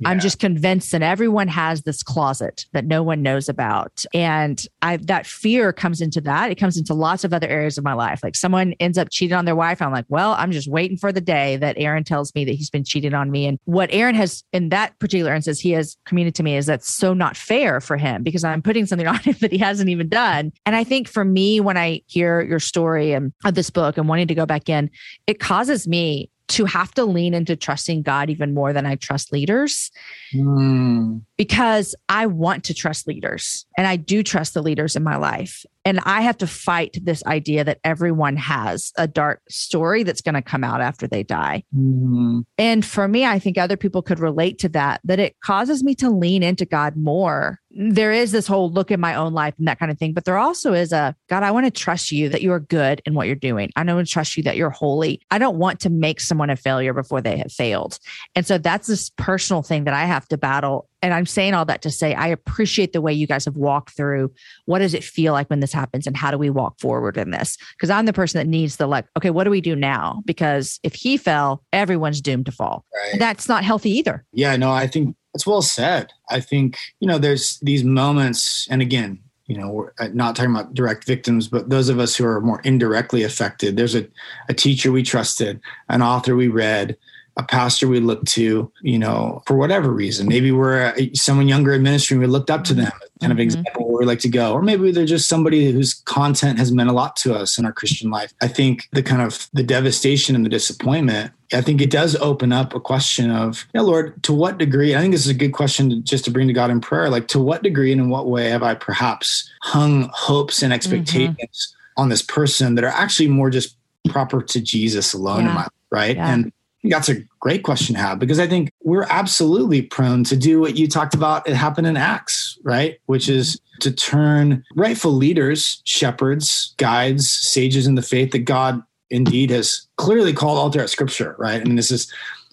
yeah. I'm just convinced that everyone has this closet that no one knows about. And I that fear comes into that. It comes into lots of other areas of my life. Like someone ends up cheating on their wife. I'm like, well, I'm just waiting for the day that Aaron tells me that he's been cheated on me. And what Aaron has in that particular instance, he has communicated to me is that's so not fair for him because I'm putting something on him that he hasn't even done. And I think for me, when I hear your story and of this book and wanting to go back in, it causes me to have to lean into trusting God even more than I trust leaders. Mm. Because I want to trust leaders and I do trust the leaders in my life. And I have to fight this idea that everyone has a dark story that's going to come out after they die. Mm. And for me, I think other people could relate to that, that it causes me to lean into God more there is this whole look at my own life and that kind of thing. But there also is a God, I want to trust you that you are good in what you're doing. I want to trust you that you're holy. I don't want to make someone a failure before they have failed. And so that's this personal thing that I have to battle. And I'm saying all that to say I appreciate the way you guys have walked through what does it feel like when this happens and how do we walk forward in this? Because I'm the person that needs the like, okay, what do we do now? Because if he fell, everyone's doomed to fall. Right. That's not healthy either. Yeah, no, I think that's well said. I think, you know, there's these moments, and again, you know, we're uh, not talking about direct victims, but those of us who are more indirectly affected. There's a, a teacher we trusted, an author we read, a pastor we looked to, you know, for whatever reason. Maybe we're someone younger in ministry and we looked up to them, kind of mm-hmm. example where we like to go. Or maybe they're just somebody whose content has meant a lot to us in our Christian life. I think the kind of the devastation and the disappointment, I think it does open up a question of, yeah, Lord, to what degree? I think this is a good question to, just to bring to God in prayer. Like, to what degree and in what way have I perhaps hung hopes and expectations mm-hmm. on this person that are actually more just proper to Jesus alone yeah. in my life, right? Yeah. And that's a great question to have because I think we're absolutely prone to do what you talked about. It happened in Acts, right? Which is to turn rightful leaders, shepherds, guides, sages in the faith that God indeed has clearly called all throughout scripture, right? And this is,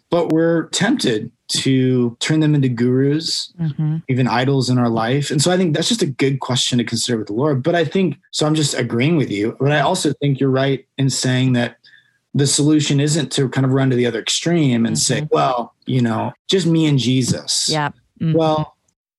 but we're tempted to turn them into gurus, mm-hmm. even idols in our life. And so I think that's just a good question to consider with the Lord. But I think, so I'm just agreeing with you, but I also think you're right in saying that the solution isn't to kind of run to the other extreme and mm-hmm. say, well, you know, just me and Jesus. Yeah. Mm-hmm. Well,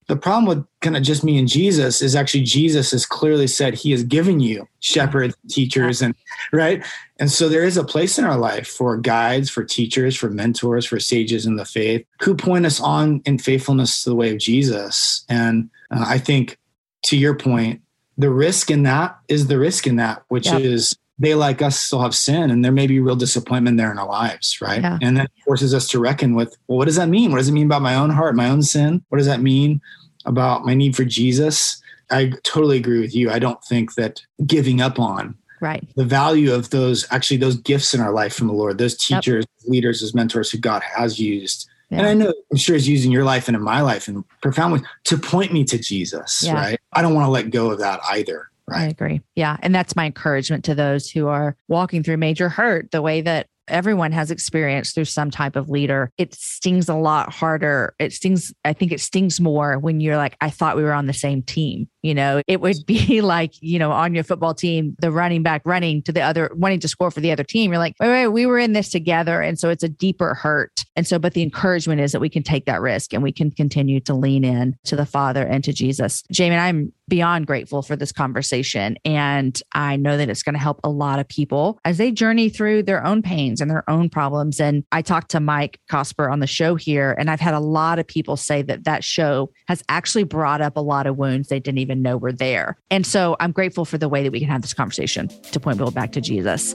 The problem with kind of just me and Jesus is actually Jesus has clearly said he has given you shepherds, teachers, and right. And so there is a place in our life for guides, for teachers, for mentors, for sages in the faith who point us on in faithfulness to the way of Jesus. And uh, I think to your point, the risk in that is the risk in that, which yep. is they like us still have sin and there may be real disappointment there in our lives right? Yeah. and that forces us to reckon with well what does that mean? What does it mean about my own heart my own sin? What does that mean about my need for jesus? I totally agree with you. I don't think that giving up on right. the value of those actually those gifts in our life from the lord those teachers yep. leaders as mentors who god has used. Yeah. and i know i'm sure he's using your life and in my life in profound ways to point me to jesus yeah. right? I don't want to let go of that either Right. I agree. Yeah. And that's my encouragement to those who are walking through major hurt the way that everyone has experienced through some type of leader. It stings a lot harder. It stings, I think it stings more when you're like, I thought we were on the same team. You know, it would be like, you know, on your football team, the running back running to the other, wanting to score for the other team. You're like, wait, wait, we were in this together. And so it's a deeper hurt. And so, but the encouragement is that we can take that risk and we can continue to lean in to the Father and to Jesus. Jamin, I'm beyond grateful for this conversation. And I know that it's going to help a lot of people as they journey through their own pains and their own problems. And I talked to Mike Cosper on the show here, and I've had a lot of people say that that show has actually brought up a lot of wounds they didn't even know were there. And so I'm grateful for the way that we can have this conversation to point people back to Jesus.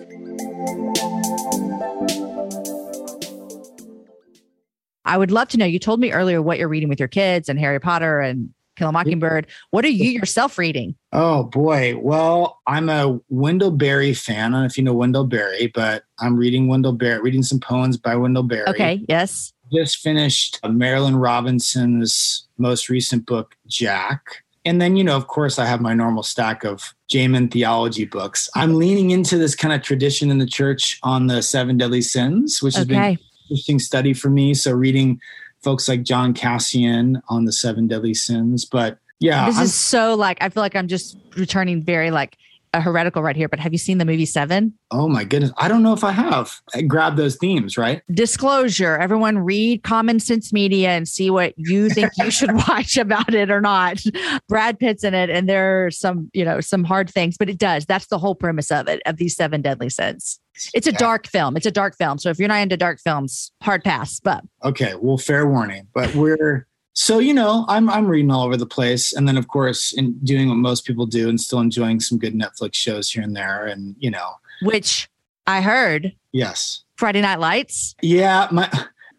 I would love to know. You told me earlier what you're reading with your kids and Harry Potter and Kill a Mockingbird. What are you yourself reading? Oh boy. Well, I'm a Wendell Berry fan. I don't know if you know Wendell Berry, but I'm reading Wendell Berry, reading some poems by Wendell Berry. Okay. Yes. Just finished uh, Marilynne Robinson's most recent book, Jack. And then, you know, of course, I have my normal stack of Jamin theology books. I'm leaning into this kind of tradition in the church on the seven deadly sins, which has okay. been interesting study for me. So reading folks like John Cassian on the seven deadly sins. But yeah, this I'm, is so like I feel like I'm just returning very like a heretical right here, but have you seen the movie Seven? Oh my goodness. I don't know if I have. I grab those themes, right? Disclosure everyone read Common Sense Media and see what you think you should watch about it or not. Brad Pitt's in it, and there are some, you know, some hard things, but it does. That's the whole premise of it, of these seven deadly sins. It's a yeah. dark film. It's a dark film. So if you're not into dark films, hard pass. But okay, well, fair warning. But we're so you know i'm i'm reading all over the place and then of course in doing what most people do and still enjoying some good netflix shows here and there and you know which i heard yes friday night lights yeah my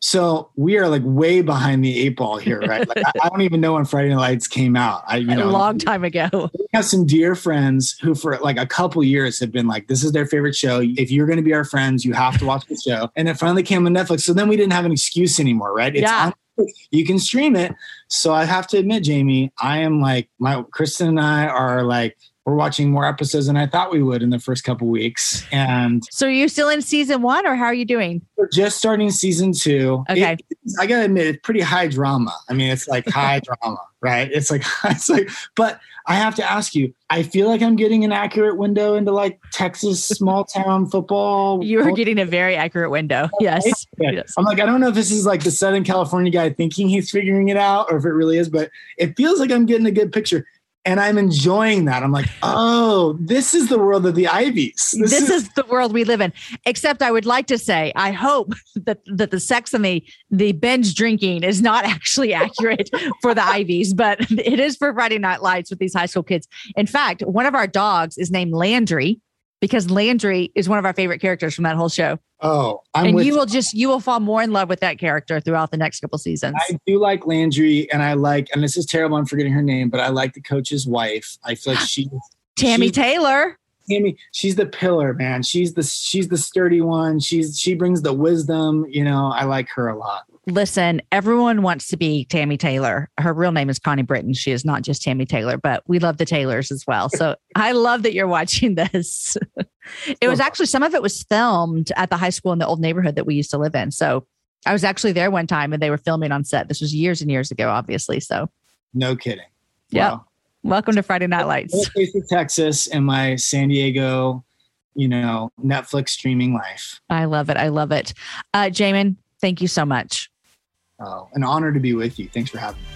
so we are like way behind the eight ball here, right? Like, I, don't even know when Friday Night Lights came out. I, you know, a long time ago. We have some dear friends who, for like a couple years, have been like, "This is their favorite show. If you're going to be our friends, you have to watch the show." And it finally came on Netflix. So then we didn't have an excuse anymore, right? It's yeah. On, you can stream it. So I have to admit, Jamie, I am like my Kristen and I are like we're watching more episodes than I thought we would in the first couple weeks. And so, are you still in season one, or how are you doing? We're just starting season two. Okay, it, I gotta admit, it's pretty high drama. I mean, it's like high drama, right? It's like it's like, but I have to ask you. I feel like I'm getting an accurate window into like Texas small town football. You are getting a very accurate window. Yes. yes. I'm like, I don't know if this is like the Southern California guy thinking he's figuring it out, or if it really is, but it feels like I'm getting a good picture and I'm enjoying that. I'm like, oh, this is the world of the Ivies. This, this is-, is, the world we live in. Except I would like to say, I hope that, that the sex and the the binge drinking is not actually accurate for the Ivies, but it is for Friday Night Lights with these high school kids. In fact, one of our dogs is named Landry because Landry is one of our favorite characters from that whole show. Oh, I'm and you will just you will fall more in love with that character throughout the next couple seasons. I do like Landry, and I like, and this is terrible. I'm forgetting her name, but I like the coach's wife. I feel like she, Tami Taylor. Tami, she's the pillar, man. She's the she's the sturdy one. She's she brings the wisdom. You know, I like her a lot listen, everyone wants to be Tami Taylor. Her real name is Connie Britton. She is not just Tami Taylor, but we love the Taylors as well. So I love that you're watching this. it was actually some of it was filmed at the high school in the old neighborhood that we used to live in. So I was actually there one time and they were filming on set. This was years and years ago, obviously. So no kidding. Yeah. Wow. Welcome to Friday Night Lights. Texas and my San Diego, you know, Netflix streaming life. I love it. I love it. Uh, Jamin, thank you so much. Uh, an honor to be with you. Thanks for having me.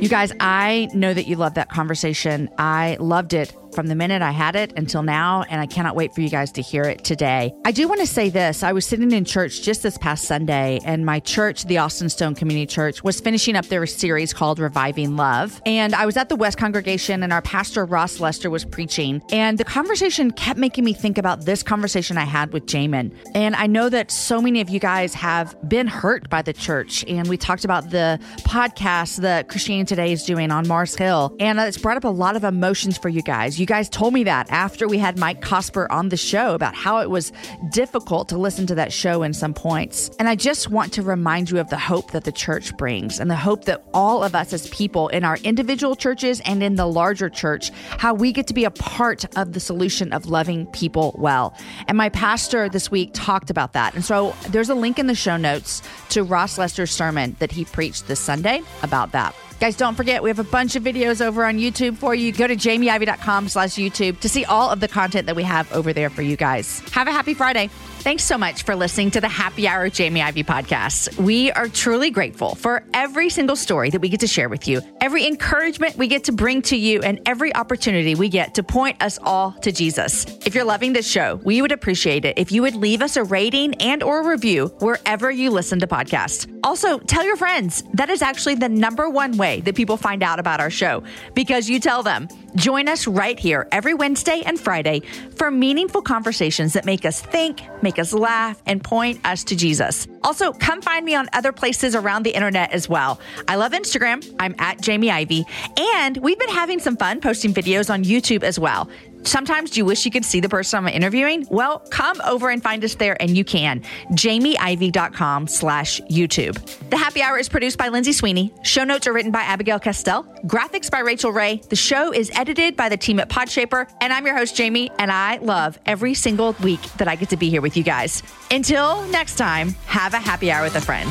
You guys, I know that you love that conversation. I loved it from the minute I had it until now, and I cannot wait for you guys to hear it today. I do want to say this I was sitting in church just this past Sunday, and my church, the Austin Stone Community Church, was finishing up their series called Reviving Love. And I was at the West Congregation, and our pastor, Ross Lester, was preaching. And the conversation kept making me think about this conversation I had with Jamin. And I know that so many of you guys have been hurt by the church. And we talked about the podcast that Christianity Today is doing on Mars Hill. And it's brought up a lot of emotions for you guys. You you guys told me that after we had Mike Cosper on the show about how it was difficult to listen to that show in some points. And I just want to remind you of the hope that the church brings and the hope that all of us as people in our individual churches and in the larger church, how we get to be a part of the solution of loving people well. And my pastor this week talked about that. And so there's a link in the show notes to Ross Lester's sermon that he preached this Sunday about that. Guys, don't forget, we have a bunch of videos over on YouTube for you. Go to jamieivey.com slash YouTube to see all of the content that we have over there for you guys. Have a happy Friday. Thanks so much for listening to the Happy Hour Jamie Ivey podcast. We are truly grateful for every single story that we get to share with you, every encouragement we get to bring to you, and every opportunity we get to point us all to Jesus. If you're loving this show, we would appreciate it if you would leave us a rating and or review wherever you listen to podcasts. Also, tell your friends. That is actually the number one way that people find out about our show because you tell them. Join us right here every Wednesday and Friday for meaningful conversations that make us think, make us laugh, and point us to Jesus. Also, come find me on other places around the internet as well. I love Instagram. I'm at Jamie Ivey. And we've been having some fun posting videos on YouTube as well. Sometimes you wish you could see the person I'm interviewing? Well, come over and find us there and you can. JamieIvey.com slash YouTube. The Happy Hour is produced by Lindsay Sweeney. Show notes are written by Abigail Castell. Graphics by Rachel Ray. The show is edited by the team at Podshaper. And I'm your host, Jamie, and I love every single week that I get to be here with you guys. Until next time, have a happy hour with a friend.